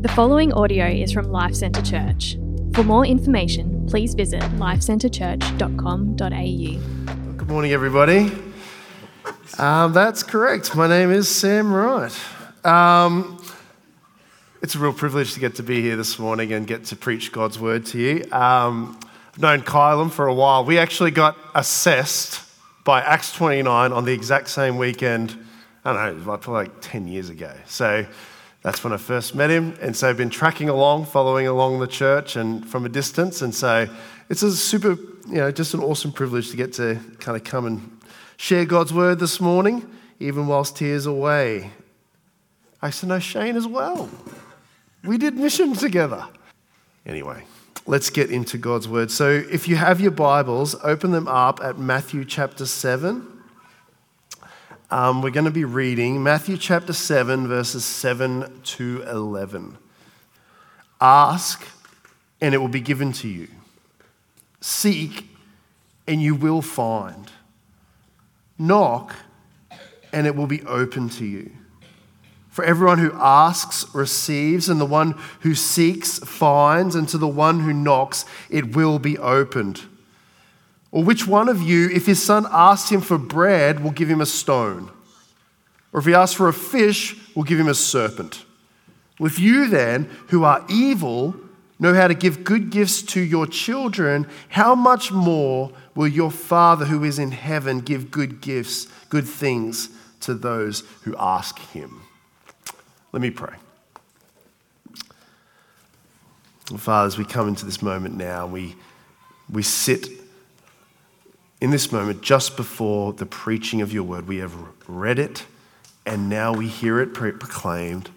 The following audio is from Life Centre Church. For more information, please visit lifecentrechurch.com.au. Good morning, everybody. Um, that's correct. My name is Sam Wright. Um, it's a real privilege to get to be here this morning and get to preach God's word to you. Um, I've known Kylam for a while. We actually got assessed by Acts 29 on the exact same weekend, I don't know, it was like, like 10 years ago. So that's when I first met him. And so I've been tracking along, following along the church and from a distance. And so it's a super, you know, just an awesome privilege to get to kind of come and share God's word this morning, even whilst tears away. I used to know Shane as well. We did mission together. Anyway, let's get into God's word. So if you have your Bibles, open them up at Matthew chapter 7. Um, we're going to be reading Matthew chapter 7, verses 7 to 11. Ask, and it will be given to you. Seek, and you will find. Knock, and it will be open to you. For everyone who asks receives, and the one who seeks finds, and to the one who knocks it will be opened. Or which one of you, if his son asks him for bread, will give him a stone? Or if he asks for a fish, will give him a serpent? Well, if you then, who are evil, know how to give good gifts to your children, how much more will your Father who is in heaven give good gifts, good things to those who ask him? Let me pray. Father, as we come into this moment now, we, we sit in this moment just before the preaching of your word. We have read it and now we hear it proclaimed.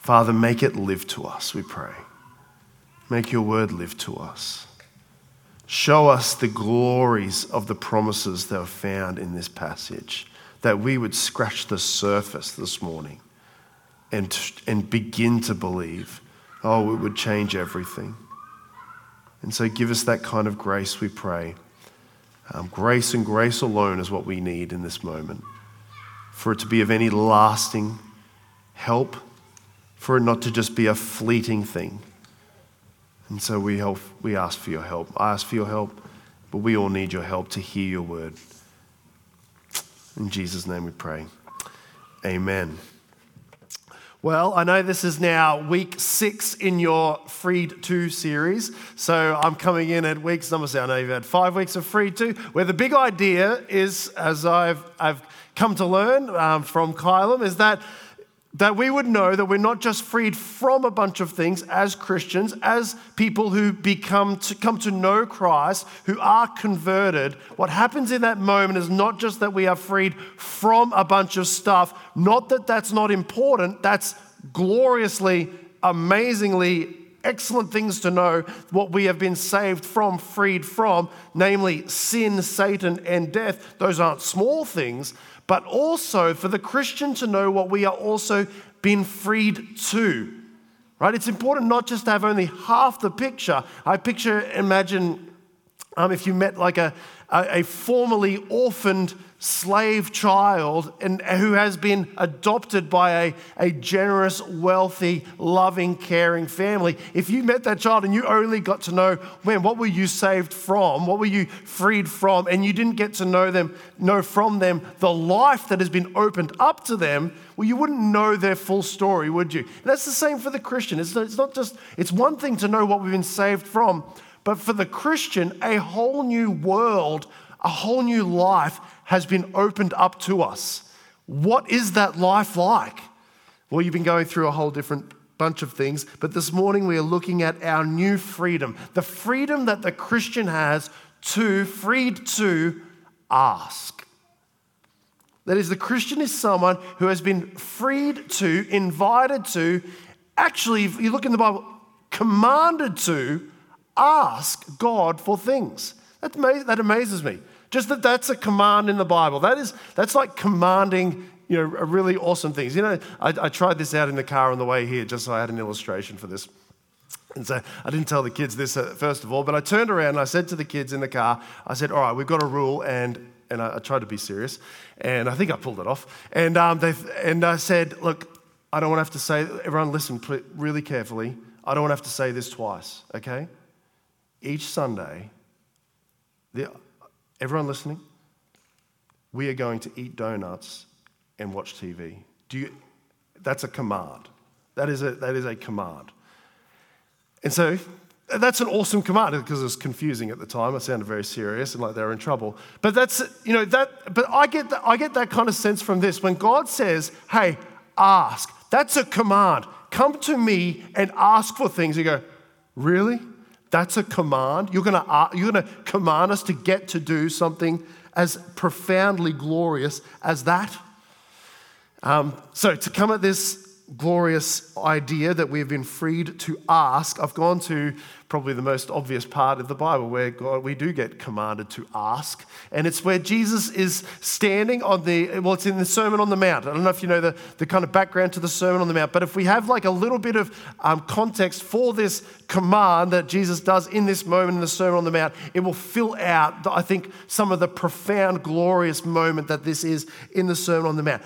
Father, make it live to us, we pray. Make your word live to us. Show us the glories of the promises that are found in this passage, that we would scratch the surface this morning and, and begin to believe, oh, it would change everything. And so give us that kind of grace, we pray. Um, grace and grace alone is what we need in this moment. For it to be of any lasting help, for it not to just be a fleeting thing. And so we, help, we ask for your help. I ask for your help, but we all need your help to hear your word. In Jesus' name we pray. Amen. Well, I know this is now week six in your Freed To series. So I'm coming in at weeks number seven. I know you've had five weeks of Freed To, where the big idea is, as I've, I've come to learn um, from Kylam, is that that we would know that we're not just freed from a bunch of things as Christians, as people who become to come to know Christ, who are converted. What happens in that moment is not just that we are freed from a bunch of stuff, not that that's not important, that's gloriously, amazingly excellent things to know what we have been saved from, freed from, namely sin, Satan, and death. Those aren't small things, but also for the Christian to know what we are also being freed to. Right? It's important not just to have only half the picture. I picture, imagine um, if you met like a, a, a formerly orphaned slave child and who has been adopted by a, a generous, wealthy, loving, caring family. If you met that child and you only got to know, man, what were you saved from? What were you freed from? And you didn't get to know them, know from them the life that has been opened up to them, well, you wouldn't know their full story, would you? And that's the same for the Christian. It's, it's not just, it's one thing to know what we've been saved from, but for the Christian, a whole new world, a whole new life has been opened up to us. What is that life like? Well, you've been going through a whole different bunch of things, but this morning we are looking at our new freedom the freedom that the Christian has to, freed to ask. That is, the Christian is someone who has been freed to, invited to, actually, if you look in the Bible, commanded to ask God for things. That, that amazes me. Just that that's a command in the Bible. That is, that's like commanding, you know, really awesome things. You know, I, I tried this out in the car on the way here just so I had an illustration for this. And so I didn't tell the kids this uh, first of all, but I turned around and I said to the kids in the car, I said, all right, we've got a rule and and I, I tried to be serious, and I think I pulled it off. And, um, they, and I said, look, I don't want to have to say, everyone listen really carefully. I don't want to have to say this twice, okay? Each Sunday, the, everyone listening, we are going to eat donuts and watch TV. Do you, that's a command. That is a, that is a command. And so that's an awesome command because it was confusing at the time. It sounded very serious and like they were in trouble. But that's, you know, that, but I get, that, I get that kind of sense from this. When God says, hey, ask, that's a command. Come to me and ask for things. You go, really? That's a command? You're going to, you're going to command us to get to do something as profoundly glorious as that? Um, so, to come at this glorious idea that we've been freed to ask, I've gone to probably the most obvious part of the Bible where God, we do get commanded to ask. And it's where Jesus is standing on the, well, it's in the Sermon on the Mount. I don't know if you know the, the kind of background to the Sermon on the Mount, but if we have like a little bit of um, context for this command that Jesus does in this moment in the Sermon on the Mount, it will fill out, I think, some of the profound, glorious moment that this is in the Sermon on the Mount.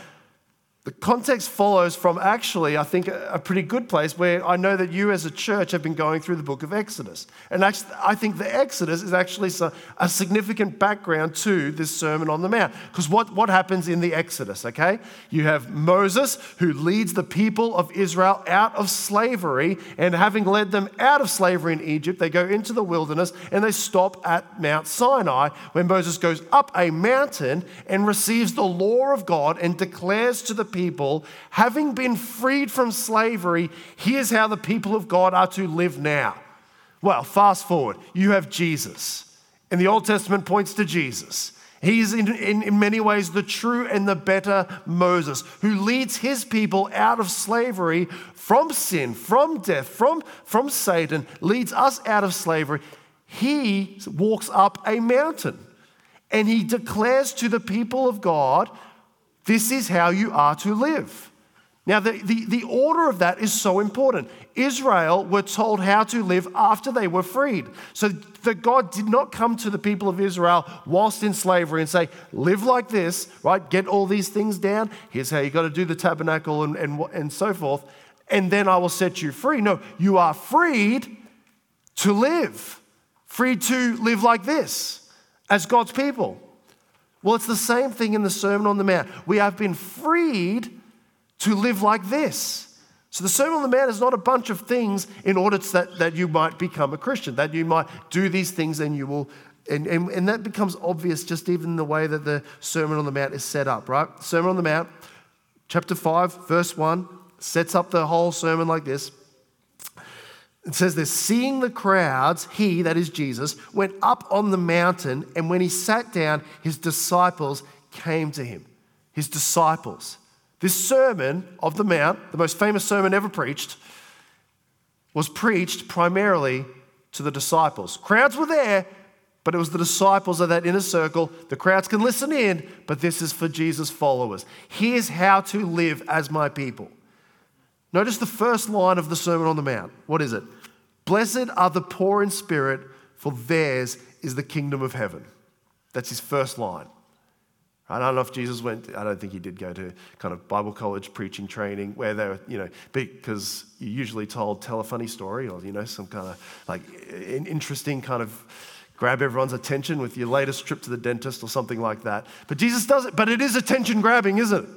The context follows from actually, I think, a pretty good place where I know that you as a church have been going through the book of Exodus. And I think the Exodus is actually a significant background to this Sermon on the Mount. Because what, what happens in the Exodus, okay? You have Moses who leads the people of Israel out of slavery, and having led them out of slavery in Egypt, they go into the wilderness and they stop at Mount Sinai when Moses goes up a mountain and receives the law of God and declares to the people, having been freed from slavery, here's how the people of God are to live now. Well, fast forward, you have Jesus. And the Old Testament points to Jesus. He's in, in, in, many ways the true and the better Moses who leads his people out of slavery from sin, from death, from, from Satan, leads us out of slavery. He walks up a mountain and he declares to the people of God this is how you are to live. Now, the, the, the, order of that is so important. Israel were told how to live after they were freed. So that God did not come to the people of Israel whilst in slavery and say, live like this, right? Get all these things down. Here's how you got to do the tabernacle and, and, and so forth. And then I will set you free. No, you are freed to live, freed to live like this as God's people. Well, it's the same thing in the Sermon on the Mount. We have been freed to live like this. So, the Sermon on the Mount is not a bunch of things in order that, that you might become a Christian, that you might do these things and you will. And, and, and that becomes obvious just even the way that the Sermon on the Mount is set up, right? Sermon on the Mount, chapter 5, verse 1, sets up the whole sermon like this. It says this seeing the crowds, he, that is Jesus, went up on the mountain, and when he sat down, his disciples came to him. His disciples. This sermon of the Mount, the most famous sermon ever preached, was preached primarily to the disciples. Crowds were there, but it was the disciples of that inner circle. The crowds can listen in, but this is for Jesus' followers. Here's how to live as my people. Notice the first line of the Sermon on the Mount. What is it? Blessed are the poor in spirit, for theirs is the kingdom of heaven. That's his first line. I don't know if Jesus went, I don't think he did go to kind of Bible college preaching training where they were, you know, because you're usually told, tell a funny story or, you know, some kind of like an interesting kind of grab everyone's attention with your latest trip to the dentist or something like that. But Jesus does it, but it is attention grabbing, isn't it?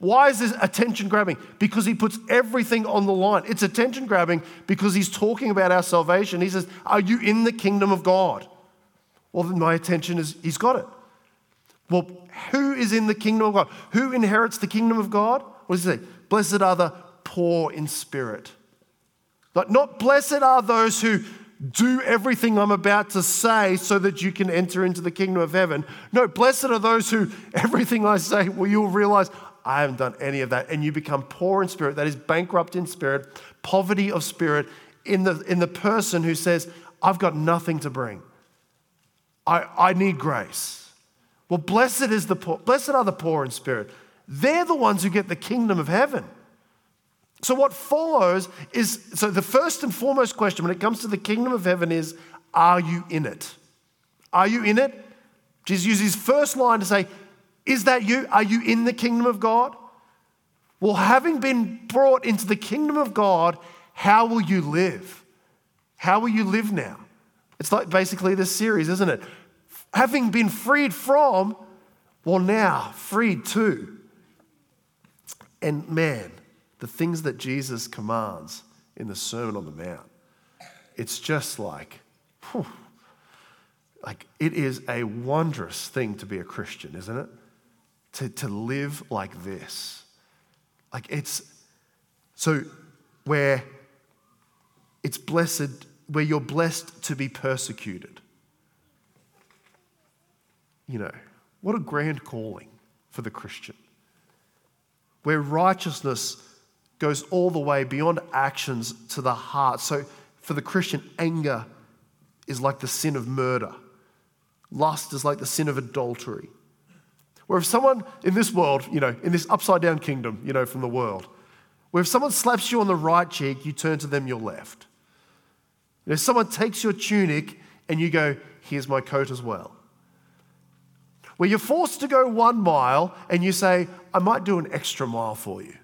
Why is this attention grabbing? Because he puts everything on the line. It's attention grabbing because he's talking about our salvation. He says, Are you in the kingdom of God? Well, then my attention is, He's got it. Well, who is in the kingdom of God? Who inherits the kingdom of God? What does he say? Blessed are the poor in spirit. Like, not blessed are those who do everything I'm about to say so that you can enter into the kingdom of heaven. No, blessed are those who everything I say, well, you'll realize I haven't done any of that. And you become poor in spirit, that is bankrupt in spirit, poverty of spirit in the, in the person who says, I've got nothing to bring. I, I need grace. Well, blessed is the poor, blessed are the poor in spirit. They're the ones who get the kingdom of heaven. So, what follows is so the first and foremost question when it comes to the kingdom of heaven is Are you in it? Are you in it? Jesus uses his first line to say, is that you? Are you in the kingdom of God? Well, having been brought into the kingdom of God, how will you live? How will you live now? It's like basically this series, isn't it? Having been freed from, well, now freed to. And man, the things that Jesus commands in the Sermon on the Mount, it's just like, whew, like it is a wondrous thing to be a Christian, isn't it? To, to live like this. Like it's so where it's blessed, where you're blessed to be persecuted. You know, what a grand calling for the Christian. Where righteousness goes all the way beyond actions to the heart. So for the Christian, anger is like the sin of murder, lust is like the sin of adultery. Where if someone in this world, you know, in this upside down kingdom, you know, from the world, where if someone slaps you on the right cheek, you turn to them your left. If someone takes your tunic and you go, here's my coat as well. Where you're forced to go one mile and you say, I might do an extra mile for you.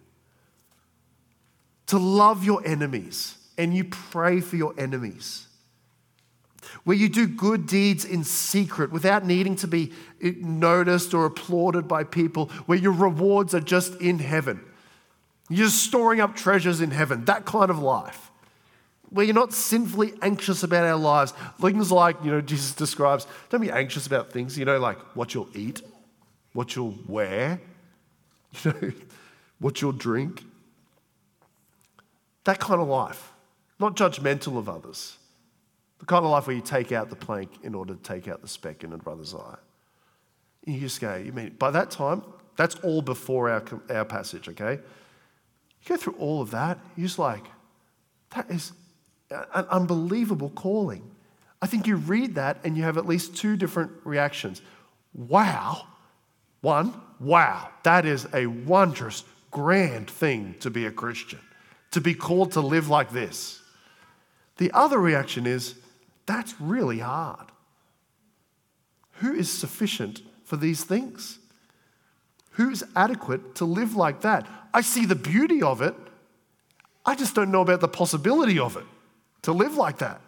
To love your enemies and you pray for your enemies where you do good deeds in secret without needing to be noticed or applauded by people, where your rewards are just in heaven. You're storing up treasures in heaven, that kind of life. Where you're not sinfully anxious about our lives. Things like, you know, Jesus describes, don't be anxious about things, you know, like what you'll eat, what you'll wear, you know, what you'll drink. That kind of life. Not judgmental of others the kind of life where you take out the plank in order to take out the speck in a brother's eye. You just go, you mean, by that time, that's all before our, our passage, okay? You go through all of that, you're just like, that is an unbelievable calling. I think you read that and you have at least two different reactions. Wow. One, wow, that is a wondrous, grand thing to be a Christian, to be called to live like this. The other reaction is, that's really hard. Who is sufficient for these things? Who's adequate to live like that? I see the beauty of it. I just don't know about the possibility of it to live like that.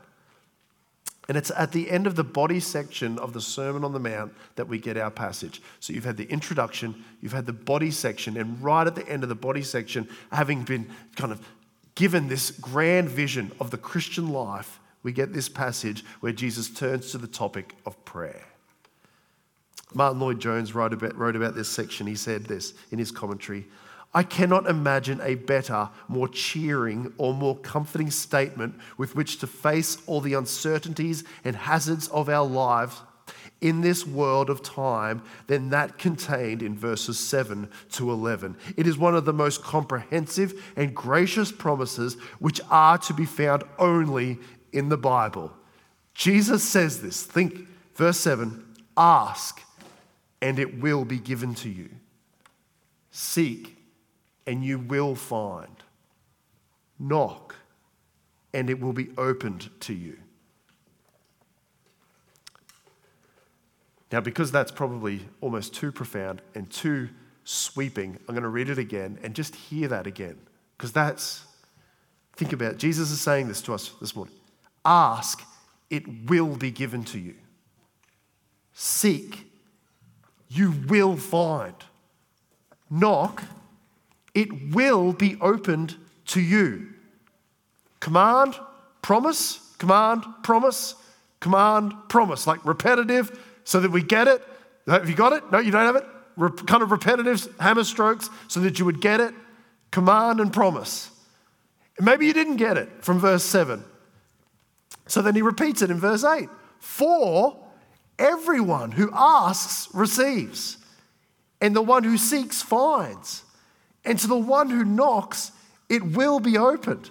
And it's at the end of the body section of the Sermon on the Mount that we get our passage. So you've had the introduction, you've had the body section, and right at the end of the body section, having been kind of given this grand vision of the Christian life, we get this passage where Jesus turns to the topic of prayer. Martyn Lloyd-Jones wrote about, wrote about this section. He said this in his commentary I cannot imagine a better, more cheering, or more comforting statement with which to face all the uncertainties and hazards of our lives in this world of time than that contained in verses 7 to 11. It is one of the most comprehensive and gracious promises which are to be found only in the Bible. Jesus says this. Think, verse 7 ask, and it will be given to you. Seek, and you will find. Knock, and it will be opened to you. Now, because that's probably almost too profound and too sweeping, I'm going to read it again and just hear that again. Because that's, think about it. Jesus is saying this to us this morning. Ask, it will be given to you. Seek, you will find. Knock, it will be opened to you. Command, promise, command, promise, command, promise. Like repetitive so that we get it. Have you got it? No, you don't have it? Re- kind of repetitive hammer strokes so that you would get it. Command and promise. Maybe you didn't get it from verse 7. So then he repeats it in verse 8 For everyone who asks receives, and the one who seeks finds, and to the one who knocks, it will be opened.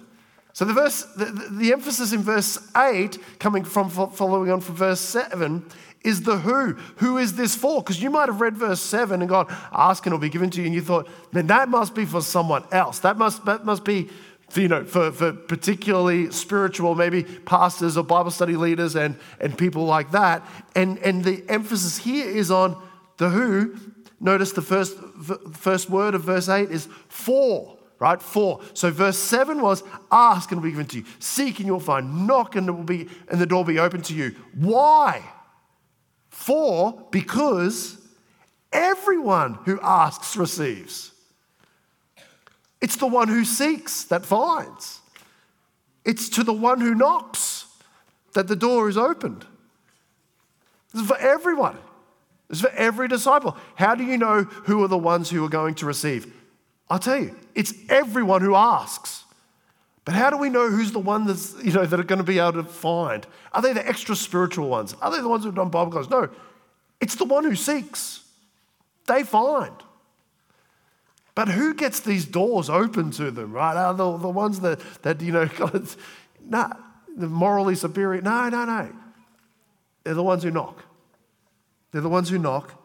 So the verse, the, the emphasis in verse 8, coming from following on from verse 7, is the who. Who is this for? Because you might have read verse 7 and gone, ask and it'll be given to you, and you thought, man, that must be for someone else. That must, that must be for, you know, for, for particularly spiritual, maybe pastors or Bible study leaders and, and people like that. And, and the emphasis here is on the who, Notice the first, first word of verse 8 is for, right? For. So verse 7 was ask and it will be given to you. Seek and you'll find. Knock and it will be and the door will be open to you. Why? For because everyone who asks receives. It's the one who seeks that finds. It's to the one who knocks that the door is opened. This is for everyone. This is for every disciple. How do you know who are the ones who are going to receive? I'll tell you, it's everyone who asks. But how do we know who's the one that's, you know, that are going to be able to find? Are they the extra spiritual ones? Are they the ones who've done Bible class? No, it's the one who seeks. They find. But who gets these doors open to them, right? Are the, the ones that, that you know, God, nah, the morally superior? No, no, no. They're the ones who knock. They're the ones who knock.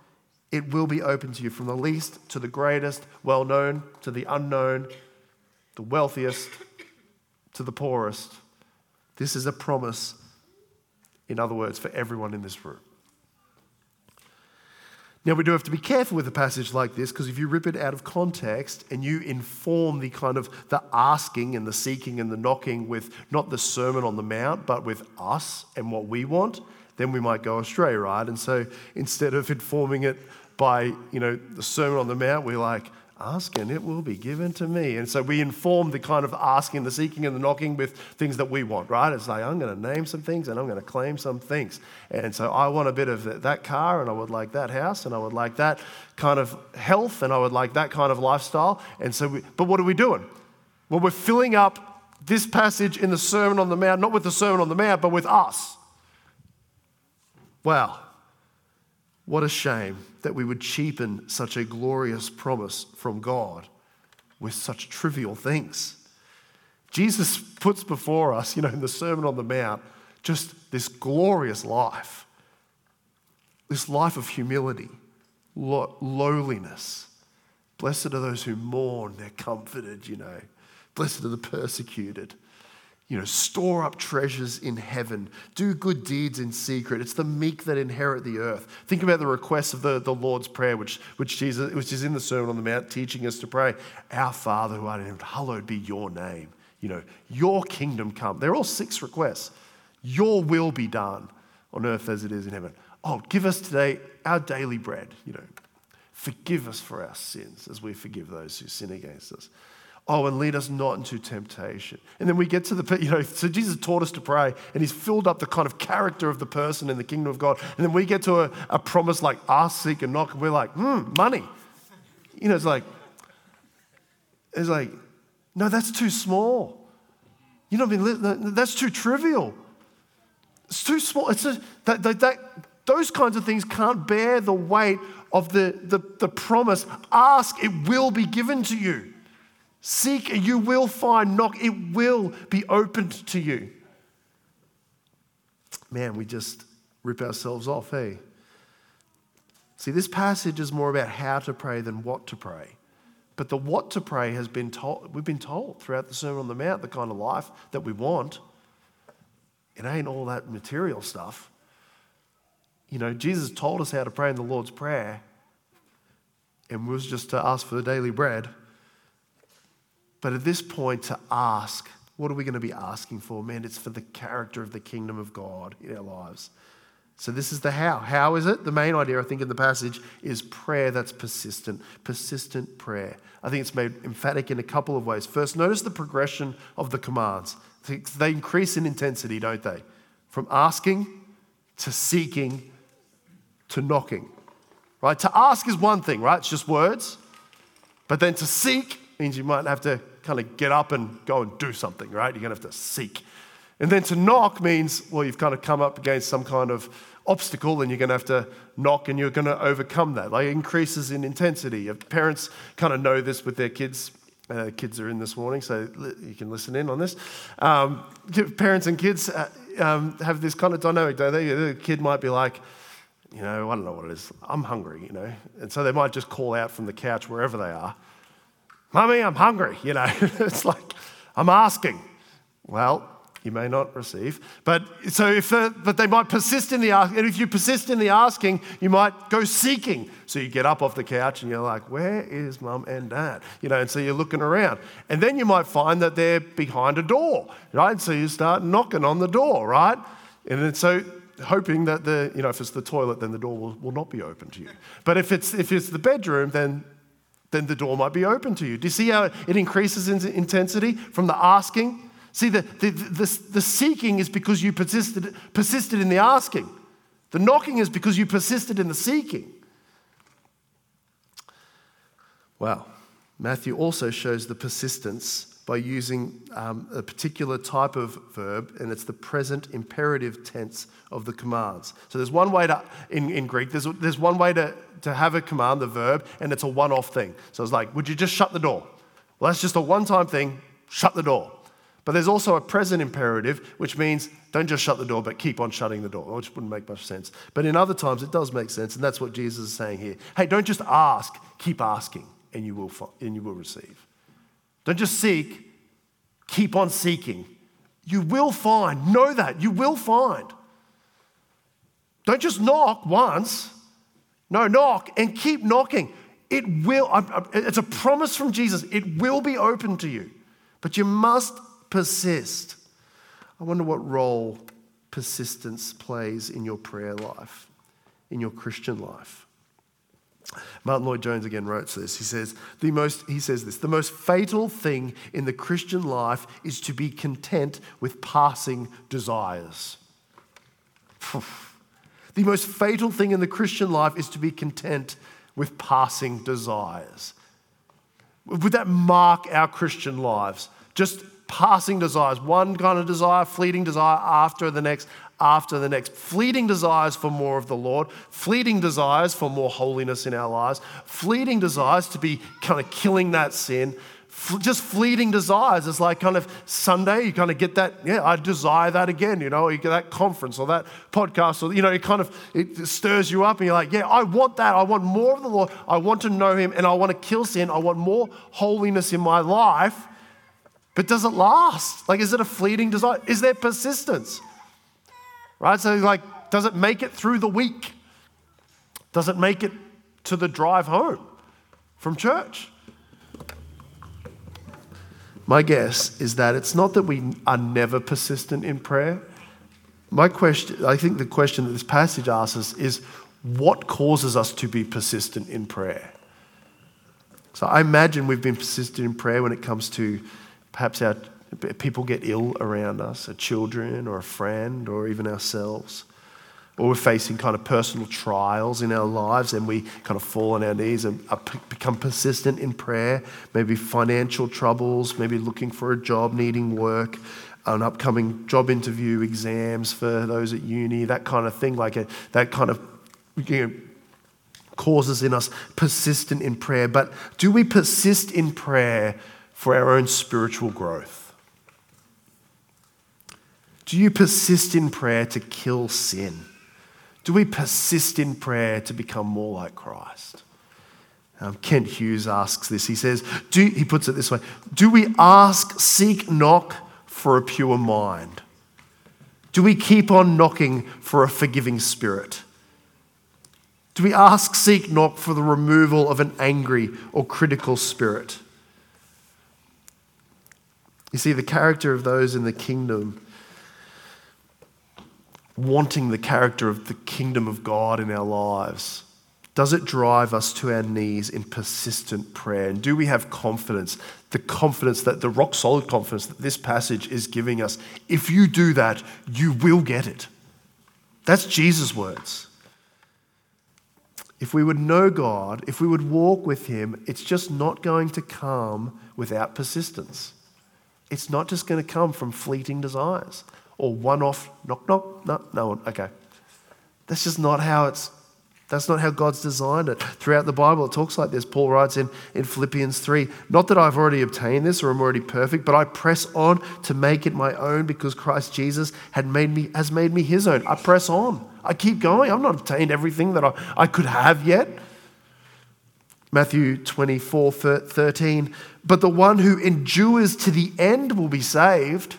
It will be open to you from the least to the greatest, well known to the unknown, the wealthiest to the poorest. This is a promise, in other words, for everyone in this room. Now, we do have to be careful with a passage like this because if you rip it out of context and you inform the kind of the asking and the seeking and the knocking with not the Sermon on the Mount, but with us and what we want, then we might go astray, right? And so instead of informing it by, you know, the Sermon on the Mount, we're like, Ask and it will be given to me. And so we inform the kind of asking, the seeking, and the knocking with things that we want, right? It's like, I'm going to name some things and I'm going to claim some things. And so I want a bit of that car and I would like that house and I would like that kind of health and I would like that kind of lifestyle. And so, we, but what are we doing? Well, we're filling up this passage in the Sermon on the Mount, not with the Sermon on the Mount, but with us. Wow. What a shame that we would cheapen such a glorious promise from God with such trivial things. Jesus puts before us, you know, in the Sermon on the Mount, just this glorious life, this life of humility, lowliness. Blessed are those who mourn, they're comforted, you know. Blessed are the persecuted you know, store up treasures in heaven, do good deeds in secret. It's the meek that inherit the earth. Think about the request of the, the Lord's Prayer, which, which Jesus, which is in the Sermon on the Mount, teaching us to pray, Our Father who art in heaven, hallowed be your name. You know, your kingdom come. They're all six requests. Your will be done on earth as it is in heaven. Oh, give us today our daily bread, you know. Forgive us for our sins as we forgive those who sin against us. Oh, and lead us not into temptation. And then we get to the, you know, so Jesus taught us to pray and he's filled up the kind of character of the person in the kingdom of God. And then we get to a, a promise like ask, seek, and knock, and we're like, hmm, money. You know, it's like, it's like, no, that's too small. You know what I mean? That's too trivial. It's too small. It's a, that, that, that, those kinds of things can't bear the weight of the, the, the promise. Ask, it will be given to you. Seek, and you will find. Knock, it will be opened to you. Man, we just rip ourselves off, hey? See, this passage is more about how to pray than what to pray. But the what to pray has been told, we've been told throughout the Sermon on the Mount, the kind of life that we want. It ain't all that material stuff. You know, Jesus told us how to pray in the Lord's Prayer, and was just to ask for the daily bread. But at this point, to ask, what are we going to be asking for? Man, it's for the character of the kingdom of God in our lives. So, this is the how. How is it? The main idea, I think, in the passage is prayer that's persistent. Persistent prayer. I think it's made emphatic in a couple of ways. First, notice the progression of the commands. They increase in intensity, don't they? From asking to seeking to knocking. Right? To ask is one thing, right? It's just words. But then to seek means you might have to kind of get up and go and do something, right? You're going to have to seek. And then to knock means, well, you've kind of come up against some kind of obstacle and you're going to have to knock and you're going to overcome that. Like increases in intensity. Parents kind of know this with their kids. Uh, kids are in this morning, so you can listen in on this. Um, parents and kids uh, um, have this kind of dynamic, don't they? The kid might be like, you know, I don't know what it is. I'm hungry, you know. And so they might just call out from the couch wherever they are. Mommy, I'm hungry. You know, it's like, I'm asking. Well, you may not receive. But so if but they might persist in the asking, and if you persist in the asking, you might go seeking. So you get up off the couch and you're like, "Where is mum and dad?" You know, and so you're looking around, and then you might find that they're behind a door, right? So you start knocking on the door, right? And then so hoping that the you know if it's the toilet, then the door will, will not be open to you. But if it's if it's the bedroom, then then the door might be open to you. Do you see how it increases in intensity from the asking? See, the, the, the, the, seeking is because you persisted, persisted in the asking. The knocking is because you persisted in the seeking. Wow. Matthew also shows the persistence by using um, a particular type of verb, and it's the present imperative tense of the commands. So there's one way to, in, in Greek, there's, there's one way to, to have a command, the verb, and it's a one off thing. So it's like, would you just shut the door? Well, that's just a one time thing, shut the door. But there's also a present imperative, which means don't just shut the door, but keep on shutting the door, which wouldn't make much sense. But in other times, it does make sense, and that's what Jesus is saying here. Hey, don't just ask, keep asking, and you will, find, and you will receive. Don't just seek, keep on seeking. You will find. Know that. You will find. Don't just knock once. No, knock and keep knocking. It will, it's a promise from Jesus. It will be open to you, but you must persist. I wonder what role persistence plays in your prayer life, in your Christian life. Martyn Lloyd-Jones again wrote this. He says, the most, he says this, the most fatal thing in the Christian life is to be content with passing desires. The most fatal thing in the Christian life is to be content with passing desires. Would that mark our Christian lives? Just passing desires, one kind of desire, fleeting desire after the next, after the next. Fleeting desires for more of the Lord, fleeting desires for more holiness in our lives, fleeting desires to be kind of killing that sin. Just fleeting desires. It's like kind of Sunday, you kind of get that, yeah, I desire that again, you know, you get that conference or that podcast, or, you know, it kind of it stirs you up and you're like, yeah, I want that. I want more of the Lord. I want to know Him and I want to kill sin. I want more holiness in my life. But does it last? Like, is it a fleeting desire? Is there persistence? Right? So, like, does it make it through the week? Does it make it to the drive home from church? My guess is that it's not that we are never persistent in prayer. My question, I think the question that this passage asks us is what causes us to be persistent in prayer? So I imagine we've been persistent in prayer when it comes to Perhaps our people get ill around us, a children or a friend or even ourselves. Or we're facing kind of personal trials in our lives and we kind of fall on our knees and become persistent in prayer. Maybe financial troubles, maybe looking for a job, needing work, an upcoming job interview, exams for those at uni, that kind of thing. Like a, that kind of you know, causes in us persistent in prayer. But do we persist in prayer for our own spiritual growth? Do you persist in prayer to kill sin? Do we persist in prayer to become more like Christ? Um, Kent Hughes asks this. He says, do, he puts it this way Do we ask, seek, knock for a pure mind? Do we keep on knocking for a forgiving spirit? Do we ask, seek, knock for the removal of an angry or critical spirit? You see, the character of those in the kingdom, wanting the character of the kingdom of God in our lives, does it drive us to our knees in persistent prayer? And do we have confidence, the confidence that the rock solid confidence that this passage is giving us? If you do that, you will get it. That's Jesus' words. If we would know God, if we would walk with Him, it's just not going to come without persistence. It's not just going to come from fleeting desires or one off knock knock. No, no one. Okay. That's just not how it's that's not how God's designed it. Throughout the Bible, it talks like this. Paul writes in, in Philippians 3 Not that I've already obtained this or I'm already perfect, but I press on to make it my own because Christ Jesus had made me, has made me his own. I press on. I keep going. I've not obtained everything that I, I could have yet. Matthew 24 13. But the one who endures to the end will be saved.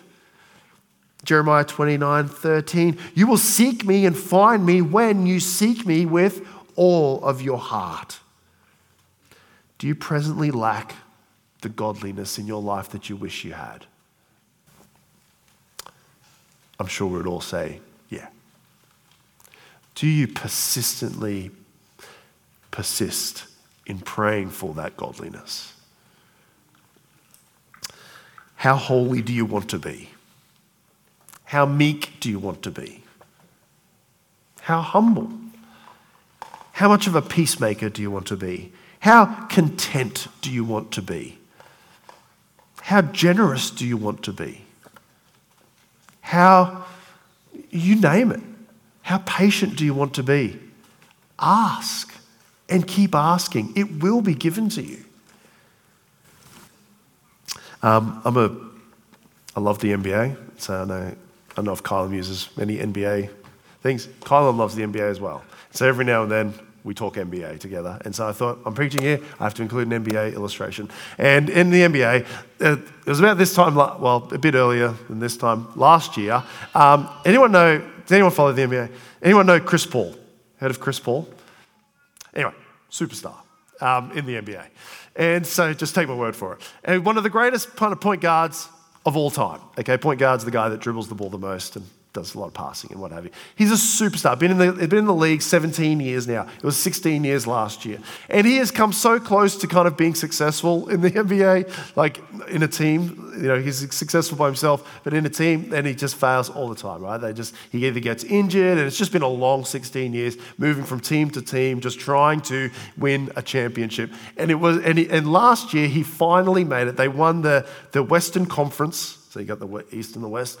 Jeremiah 29 13. You will seek me and find me when you seek me with all of your heart. Do you presently lack the godliness in your life that you wish you had? I'm sure we'd all say, yeah. Do you persistently persist in praying for that godliness? How holy do you want to be? How meek do you want to be? How humble? How much of a peacemaker do you want to be? How content do you want to be? How generous do you want to be? How, you name it. How patient do you want to be? Ask and keep asking. It will be given to you. Um, I'm a, I love the NBA, so I know, I don't know if Kylan uses many NBA things. Kylan loves the NBA as well. So every now and then we talk NBA together. And so I thought, I'm preaching here, I have to include an NBA illustration. And in the NBA, uh, it was about this time, well, a bit earlier than this time last year. Um, anyone know, does anyone follow the NBA? Anyone know Chris Paul? Heard of Chris Paul? Anyway, superstar um, in the NBA. And so just take my word for it. And one of the greatest kind of point guards of all time. Okay, point guard's the guy that dribbles the ball the most and does a lot of passing and what have you. He's a superstar. Been in the, been in the league 17 years now. It was 16 years last year. And he has come so close to kind of being successful in the NBA, like in a team. You know, he's successful by himself, but in a team, and he just fails all the time, right? They just, he either gets injured, and it's just been a long 16 years, moving from team to team, just trying to win a championship. And it was, and, he, and last year, he finally made it. They won the, the Western Conference. So you got the East and the West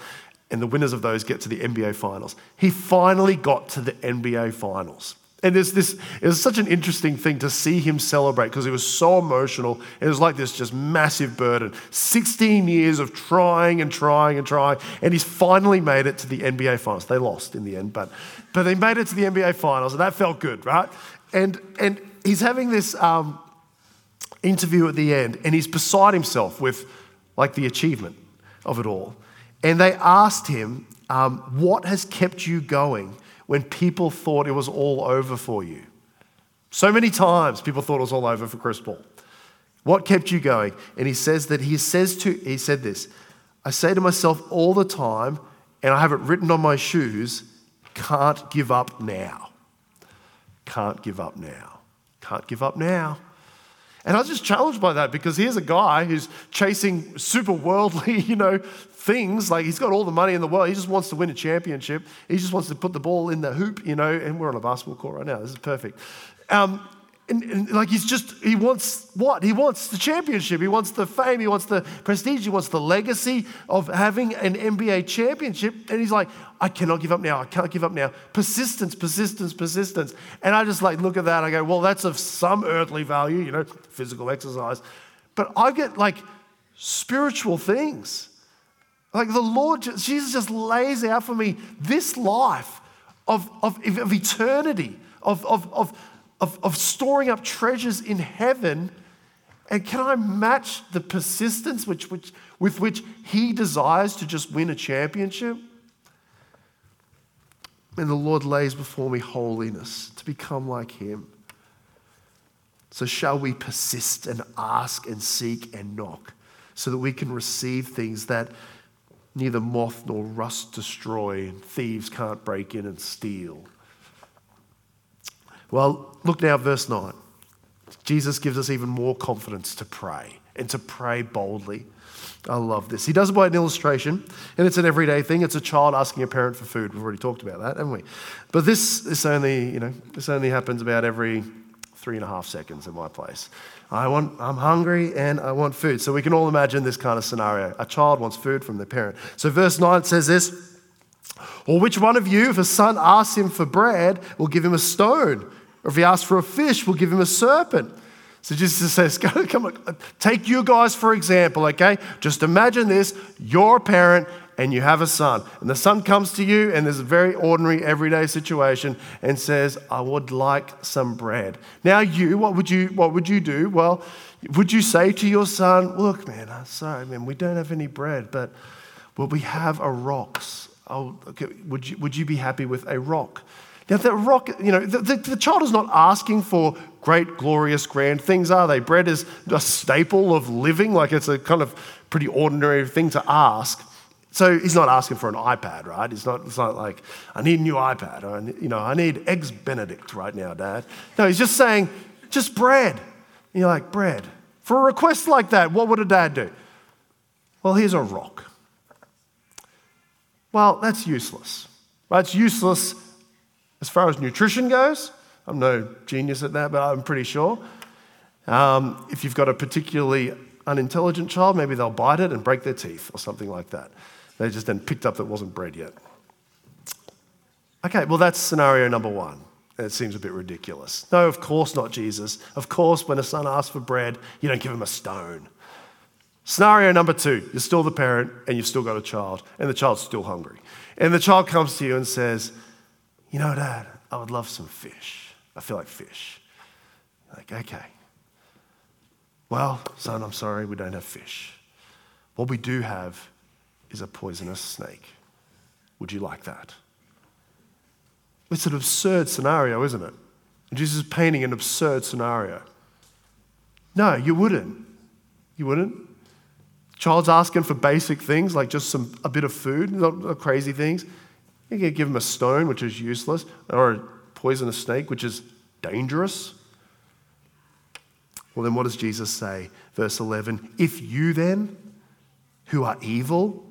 and the winners of those get to the NBA finals. He finally got to the NBA finals. And there's this, it was such an interesting thing to see him celebrate because it was so emotional. It was like this just massive burden. 16 years of trying and trying and trying, and he's finally made it to the NBA finals. They lost in the end, but, but they made it to the NBA finals, and that felt good, right? And, and he's having this um, interview at the end, and he's beside himself with like the achievement of it all. And they asked him, um, What has kept you going when people thought it was all over for you? So many times people thought it was all over for Chris Paul. What kept you going? And he says that he says to he said this, I say to myself all the time, and I have it written on my shoes, can't give up now. Can't give up now. Can't give up now. And I was just challenged by that because here's a guy who's chasing super worldly, you know, things. Like he's got all the money in the world. He just wants to win a championship. He just wants to put the ball in the hoop, you know, and we're on a basketball court right now. This is perfect. Um, and, and, like he's just, he wants what? He wants the championship. He wants the fame. He wants the prestige. He wants the legacy of having an NBA championship. And he's like, I cannot give up now. I can't give up now. Persistence, persistence, persistence. And I just like look at that. I go, well, that's of some earthly value, you know, physical exercise. But I get like spiritual things. Like the Lord, Jesus just lays out for me this life of, of, of eternity, of, of, of of, of storing up treasures in heaven. And can I match the persistence which, which, with which he desires to just win a championship? And the Lord lays before me holiness to become like him. So, shall we persist and ask and seek and knock so that we can receive things that neither moth nor rust destroy and thieves can't break in and steal? Well, look now, verse 9. Jesus gives us even more confidence to pray and to pray boldly. I love this. He does it by an illustration, and it's an everyday thing. It's a child asking a parent for food. We've already talked about that, haven't we? But this, this only, you know, this only happens about every three and a half seconds in my place. I want, I'm hungry and I want food. So we can all imagine this kind of scenario. A child wants food from their parent. So verse 9 says this or which one of you, if a son asks him for bread, will give him a stone? Or if he asks for a fish, will give him a serpent? So Jesus says, come on, uh, take you guys for example, okay? Just imagine this you're a parent and you have a son. And the son comes to you, and there's a very ordinary, everyday situation, and says, I would like some bread. Now, you, what would you, what would you do? Well, would you say to your son, Look, man, I'm sorry, man, we don't have any bread, but Well, we have a rocks. Oh, okay. would, you, would you be happy with a rock? Now, the rock, you know, the, the, the, child is not asking for great, glorious, grand things, are they? Bread is a staple of living, like it's a kind of pretty ordinary thing to ask. So he's not asking for an iPad, right? It's not, it's not like, I need a new iPad, or, you know, I need Eggs Benedict right now, Dad. No, he's just saying, just bread. And you're like, bread. For a request like that, what would a dad do? Well, here's a rock. Well, that's useless. Right? It's useless as far as nutrition goes, I'm no genius at that, but I'm pretty sure. Um, if you've got a particularly unintelligent child, maybe they'll bite it and break their teeth or something like that. They just then picked up that wasn't bread yet. Okay, well, that's scenario number one. It seems a bit ridiculous. No, of course not, Jesus. Of course, when a son asks for bread, you don't give him a stone. Scenario number two you're still the parent and you've still got a child, and the child's still hungry. And the child comes to you and says, you know, Dad, I would love some fish. I feel like fish. Like, okay. Well, son, I'm sorry, we don't have fish. What we do have is a poisonous snake. Would you like that? It's an absurd scenario, isn't it? Jesus is painting an absurd scenario. No, you wouldn't. You wouldn't. Child's asking for basic things like just some a bit of food, not crazy things. You can give him a stone, which is useless, or a poisonous snake, which is dangerous. Well, then what does Jesus say? Verse 11 If you then, who are evil,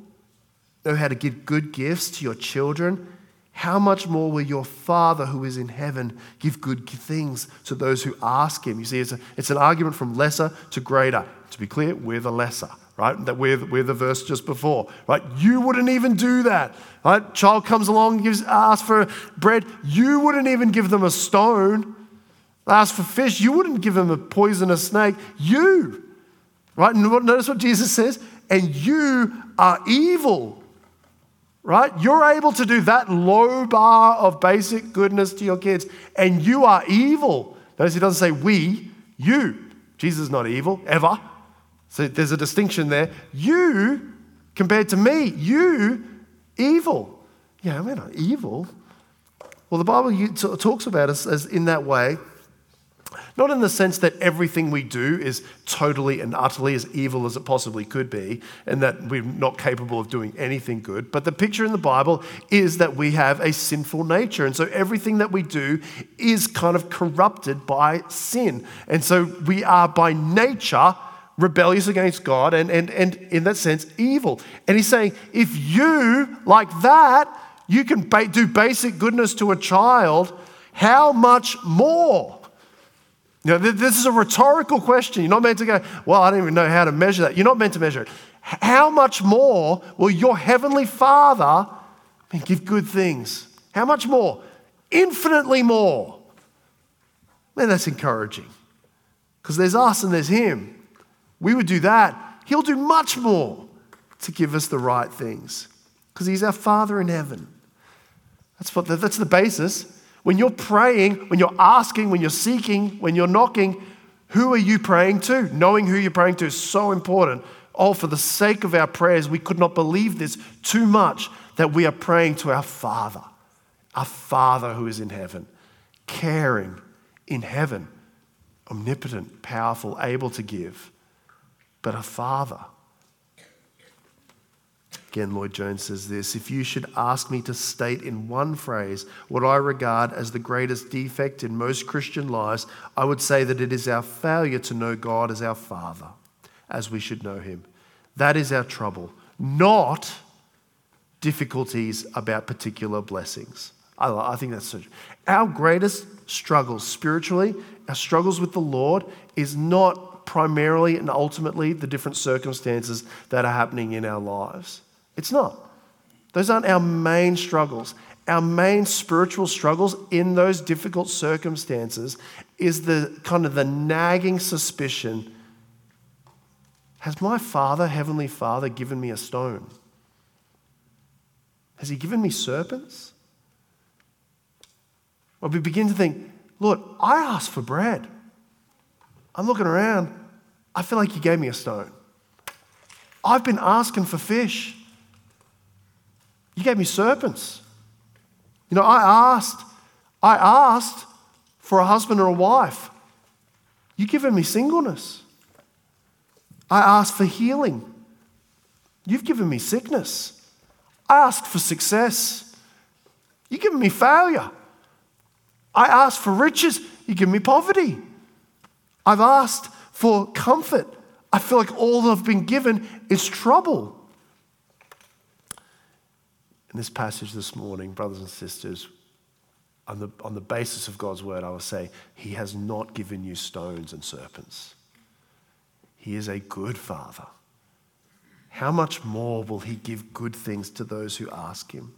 know how to give good gifts to your children, how much more will your Father who is in heaven give good things to those who ask him? You see, it's, a, it's an argument from lesser to greater. To be clear, we're the lesser right? That we're, we're the verse just before, right? You wouldn't even do that, right? Child comes along, gives, asks for bread. You wouldn't even give them a stone. Ask for fish. You wouldn't give them a poisonous snake. You, right? Notice what Jesus says. And you are evil, right? You're able to do that low bar of basic goodness to your kids, and you are evil. Notice he doesn't say we, you. Jesus is not evil, ever. So there's a distinction there. You, compared to me, you, evil. Yeah, we're not evil. Well, the Bible talks about us as in that way, not in the sense that everything we do is totally and utterly as evil as it possibly could be, and that we're not capable of doing anything good. But the picture in the Bible is that we have a sinful nature. And so everything that we do is kind of corrupted by sin. And so we are by nature rebellious against God and, and, and in that sense, evil. And he's saying, if you, like that, you can ba- do basic goodness to a child, how much more? Know, this is a rhetorical question. You're not meant to go, well, I don't even know how to measure that. You're not meant to measure it. How much more will your heavenly Father give good things? How much more? Infinitely more. Man, that's encouraging. Because there's us and there's Him we would do that, He'll do much more to give us the right things because He's our Father in heaven. That's, what the, that's the basis. When you're praying, when you're asking, when you're seeking, when you're knocking, who are you praying to? Knowing who you're praying to is so important. Oh, for the sake of our prayers, we could not believe this too much that we are praying to our Father, our Father who is in heaven, caring in heaven, omnipotent, powerful, able to give but a father. Again, Lloyd Jones says this If you should ask me to state in one phrase what I regard as the greatest defect in most Christian lives, I would say that it is our failure to know God as our Father, as we should know Him. That is our trouble, not difficulties about particular blessings. I, I think that's so. Our greatest struggles spiritually, our struggles with the Lord, is not primarily and ultimately the different circumstances that are happening in our lives. It's not. Those aren't our main struggles. Our main spiritual struggles in those difficult circumstances is the kind of the nagging suspicion Has my Father, Heavenly Father, given me a stone? Has He given me serpents? Or we begin to think, Lord, I asked for bread. I'm looking around. I feel like you gave me a stone. I've been asking for fish. You gave me serpents. You know, I asked, I asked for a husband or a wife. You've given me singleness. I asked for healing. You've given me sickness. I asked for success. You've given me failure. I asked for riches. You give me poverty. I've asked for comfort. I feel like all I've been given is trouble. In this passage this morning, brothers and sisters, on the, on the basis of God's word, I will say, He has not given you stones and serpents. He is a good Father. How much more will He give good things to those who ask Him?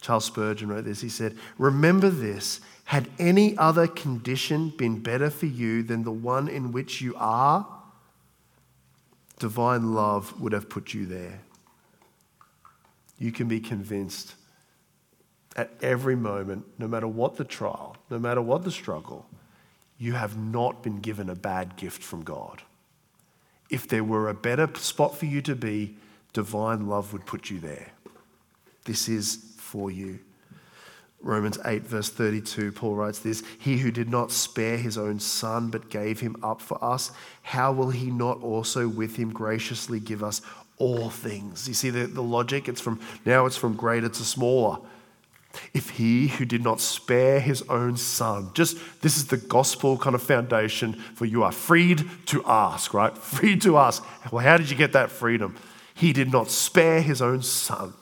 Charles Spurgeon wrote this. He said, Remember this had any other condition been better for you than the one in which you are, divine love would have put you there. You can be convinced at every moment, no matter what the trial, no matter what the struggle, you have not been given a bad gift from God. If there were a better spot for you to be, divine love would put you there. This is for you. Romans 8, verse 32, Paul writes this He who did not spare his own son, but gave him up for us, how will he not also with him graciously give us all things? You see the, the logic? It's from now it's from greater to smaller. If he who did not spare his own son, just this is the gospel kind of foundation for you are freed to ask, right? Free to ask. Well, how did you get that freedom? He did not spare his own son.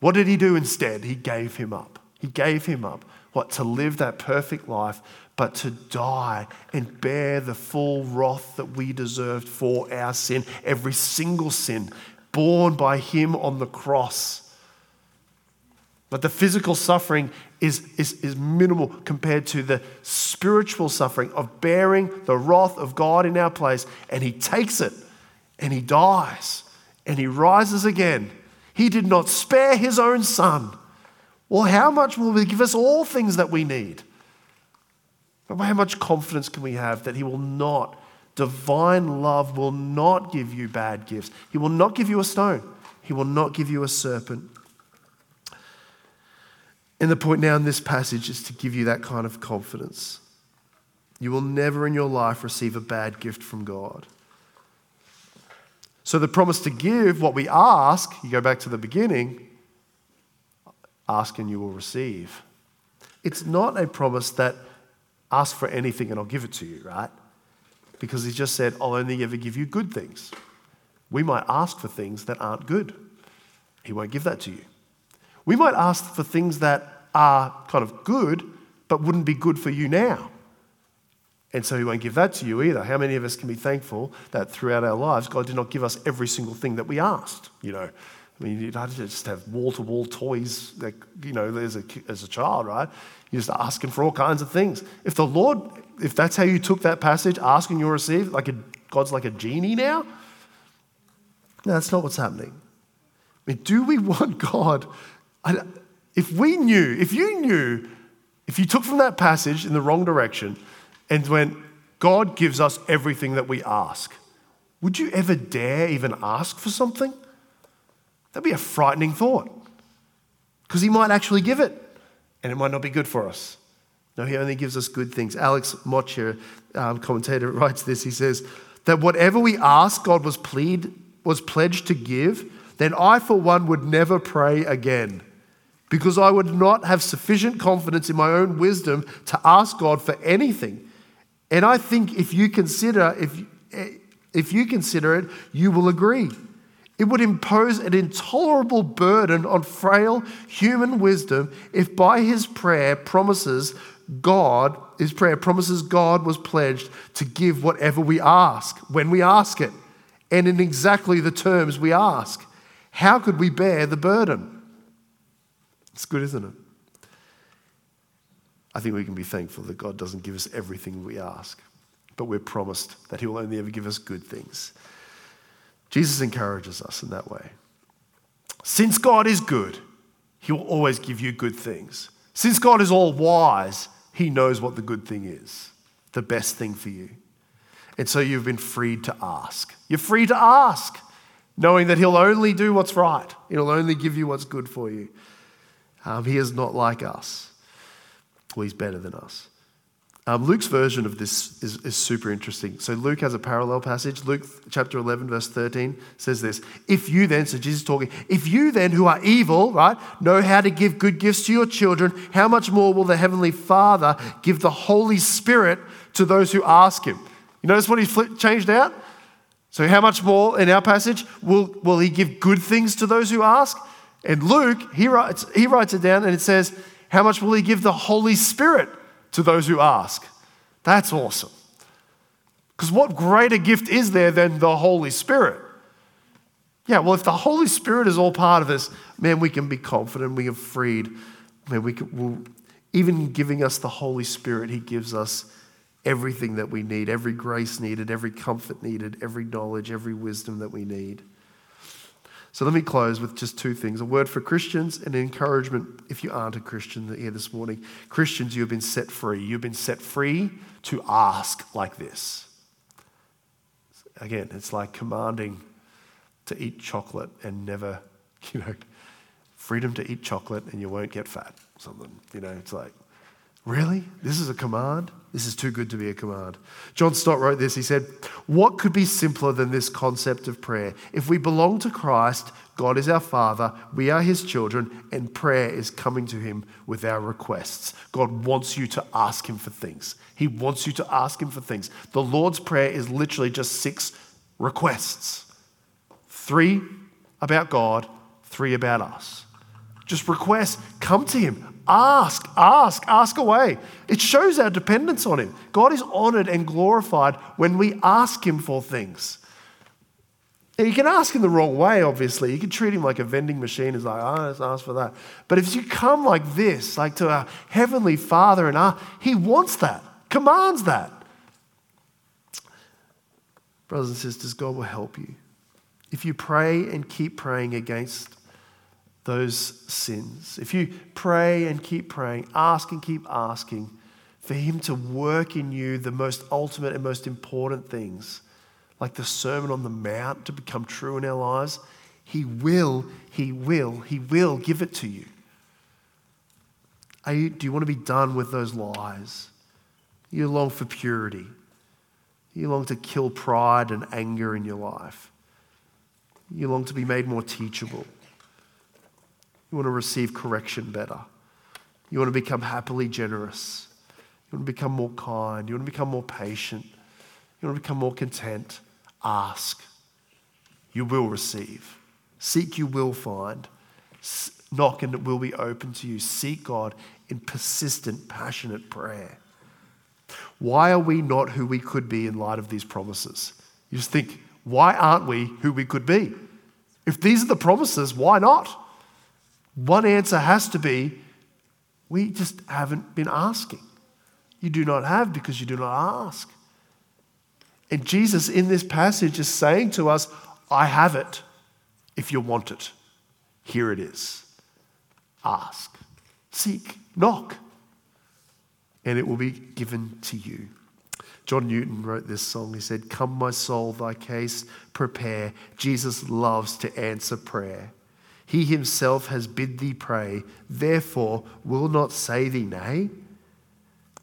What did he do instead? He gave him up. He gave him up. What? To live that perfect life, but to die and bear the full wrath that we deserved for our sin, every single sin, borne by him on the cross. But the physical suffering is, is, is minimal compared to the spiritual suffering of bearing the wrath of God in our place. And he takes it and he dies and he rises again. He did not spare his own son well, how much will He give us all things that we need? But how much confidence can we have that He will not, divine love will not give you bad gifts? He will not give you a stone, He will not give you a serpent. And the point now in this passage is to give you that kind of confidence. You will never in your life receive a bad gift from God. So, the promise to give what we ask, you go back to the beginning, Ask and you will receive. It's not a promise that ask for anything and I'll give it to you, right? Because he just said, I'll only ever give you good things. We might ask for things that aren't good. He won't give that to you. We might ask for things that are kind of good, but wouldn't be good for you now. And so he won't give that to you either. How many of us can be thankful that throughout our lives, God did not give us every single thing that we asked? You know, I mean, you don't just have wall to wall toys, you know, as a, as a child, right? You're just asking for all kinds of things. If the Lord, if that's how you took that passage, asking you'll receive, like a, God's like a genie now? No, that's not what's happening. I mean, do we want God? I, if we knew, if you knew, if you took from that passage in the wrong direction and went, God gives us everything that we ask, would you ever dare even ask for something? That'd be a frightening thought because he might actually give it and it might not be good for us. No, he only gives us good things. Alex Motyer, um, commentator, writes this. He says that whatever we ask, God was, plead, was pledged to give, then I, for one, would never pray again because I would not have sufficient confidence in my own wisdom to ask God for anything. And I think if you consider, if, if you consider it, you will agree. It would impose an intolerable burden on frail human wisdom if by his prayer promises God, his prayer promises God was pledged to give whatever we ask when we ask it and in exactly the terms we ask. How could we bear the burden? It's good, isn't it? I think we can be thankful that God doesn't give us everything we ask, but we're promised that He will only ever give us good things. Jesus encourages us in that way. Since God is good, He will always give you good things. Since God is all wise, He knows what the good thing is, the best thing for you. And so you've been freed to ask. You're free to ask. knowing that He'll only do what's right, He'll only give you what's good for you. Um, he is not like us, well, He's better than us. Um, Luke's version of this is, is, super interesting. So Luke has a parallel passage. Luke chapter 11, verse 13 says this If you then, so Jesus talking, if you then who are evil, right, know how to give good gifts to your children, how much more will the Heavenly Father give the Holy Spirit to those who ask Him? You notice what he changed out? So, how much more in our passage will, will He give good things to those who ask? And Luke, he writes, he writes it down and it says, How much will He give the Holy Spirit? To those who ask. That's awesome. Because what greater gift is there than the Holy Spirit? Yeah, well, if the Holy Spirit is all part of this, man, we can be confident, we are freed. Man, we can, we'll, even giving us the Holy Spirit, He gives us everything that we need, every grace needed, every comfort needed, every knowledge, every wisdom that we need. So let me close with just two things a word for Christians and an encouragement if you aren't a Christian here this morning. Christians, you have been set free. You've been set free to ask like this. Again, it's like commanding to eat chocolate and never, you know, freedom to eat chocolate and you won't get fat. Something, you know, it's like, really? This is a command? This is too good to be a command. John Stott wrote this. He said, What could be simpler than this concept of prayer? If we belong to Christ, God is our Father, we are His children, and prayer is coming to Him with our requests. God wants you to ask Him for things. He wants you to ask Him for things. The Lord's Prayer is literally just six requests three about God, three about us. Just request, Come to Him. Ask, ask, ask away. It shows our dependence on Him. God is honored and glorified when we ask Him for things. Now, you can ask in the wrong way, obviously. You can treat Him like a vending machine. It's like, oh, let's ask for that. But if you come like this, like to our Heavenly Father, and ask, He wants that, commands that. Brothers and sisters, God will help you. If you pray and keep praying against those sins. If you pray and keep praying, ask and keep asking for Him to work in you the most ultimate and most important things, like the Sermon on the Mount to become true in our lives, He will, He will, He will give it to you. You, do you want to be done with those lies? You long for purity. You long to kill pride and anger in your life. You long to be made more teachable. You want to receive correction better. You want to become happily generous. You want to become more kind. You want to become more patient. You want to become more content. Ask. You will receive. Seek, you will find. Knock, and it will be open to you. Seek God in persistent, passionate prayer. Why are we not who we could be in light of these promises? You just think, why aren't we who we could be? If these are the promises, why not? One answer has to be we just haven't been asking. You do not have because you do not ask. And Jesus in this passage is saying to us, I have it if you want it. Here it is. Ask, seek, knock, and it will be given to you. John Newton wrote this song. He said, Come, my soul, thy case prepare. Jesus loves to answer prayer. He himself has bid thee pray, therefore will not say thee nay.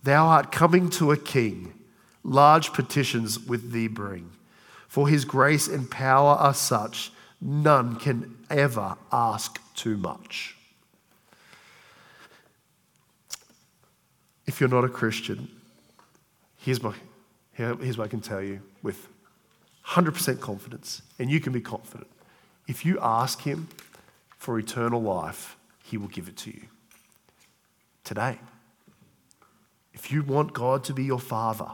Thou art coming to a king, large petitions with thee bring. For his grace and power are such, none can ever ask too much. If you're not a Christian, here's what, here's what I can tell you with 100% confidence, and you can be confident. If you ask him, for eternal life, He will give it to you. Today. If you want God to be your Father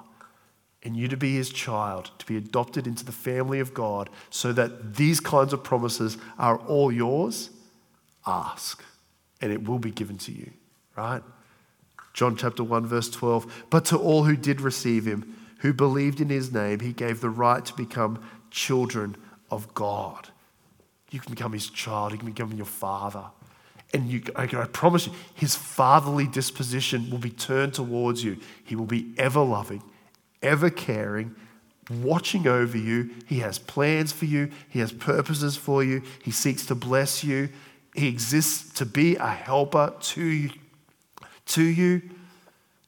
and you to be His child, to be adopted into the family of God, so that these kinds of promises are all yours, ask and it will be given to you, right? John chapter 1, verse 12. But to all who did receive him, who believed in his name, he gave the right to become children of God. You can become his child, you can become your father. And you, I promise you, his fatherly disposition will be turned towards you. He will be ever loving, ever caring, watching over you. He has plans for you. He has purposes for you. He seeks to bless you. He exists to be a helper to you. To you.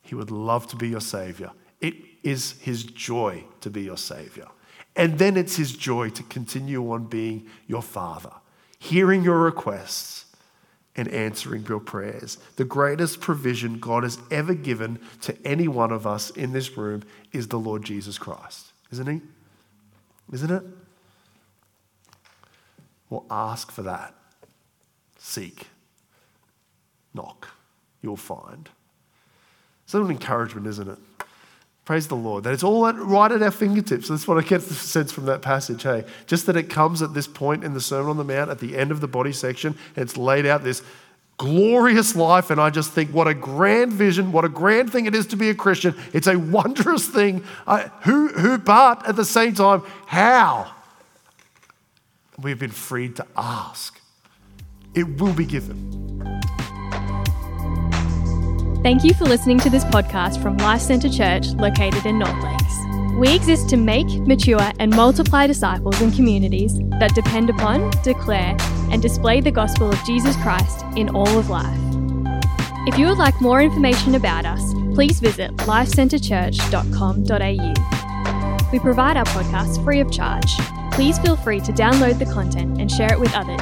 He would love to be your Savior. It is His joy to be your Savior. And then it's His joy to continue on being your Father, hearing your requests and answering your prayers. The greatest provision God has ever given to any one of us in this room is the Lord Jesus Christ, isn't He? Isn't it? Well, ask for that. Seek. Knock. You'll find. It's an encouragement, isn't it? Praise the Lord. That it's all right at our fingertips. That's what I get the sense from that passage, hey? Just that it comes at this point in the Sermon on the Mount, at the end of the body section, it's laid out this glorious life. And I just think, what a grand vision, what a grand thing it is to be a Christian. It's a wondrous thing. I, who, who, but at the same time, how? We've been freed to ask. It will be given. Thank you for listening to this podcast from Life Centre Church located in North Lakes. We exist to make, mature, and multiply disciples in communities that depend upon, declare, and display the gospel of Jesus Christ in all of life. If you would like more information about us, please visit lifecentrechurch.com.au. We provide our podcasts free of charge. Please feel free to download the content and share it with others